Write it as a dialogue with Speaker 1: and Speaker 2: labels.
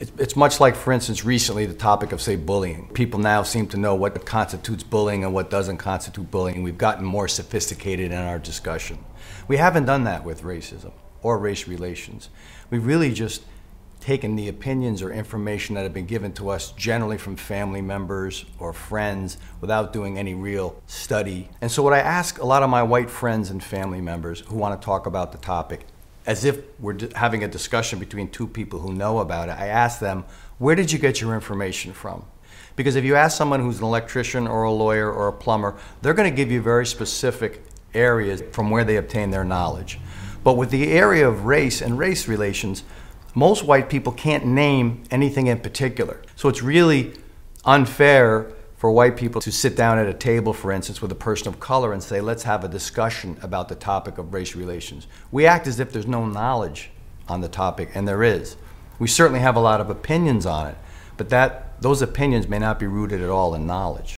Speaker 1: It's, much like, for instance, recently the topic of, say, bullying. People now seem to know what constitutes bullying and what doesn't constitute bullying. We've gotten more sophisticated in our discussion. We haven't done that with racism or race relations. We've really just taken the opinions or information that have been given to us generally from family members or friends without doing any real study. And so, what I ask a lot of my white friends and family members who want to talk about the topic as if we're having a discussion between two people who know about it, I ask them, where did you get your information from? Because if you ask someone who's an electrician or a lawyer or a plumber, they're going to give you very specific areas from where they obtain their knowledge. But with the area of race and race relations, most white people can't name anything in particular. So it's really unfair for white people to sit down at a table, for instance, with a person of color and say, let's have a discussion about the topic of race relations. We act as if there's no knowledge on the topic, and there is. We certainly have a lot of opinions on it, but that, those opinions may not be rooted at all in knowledge.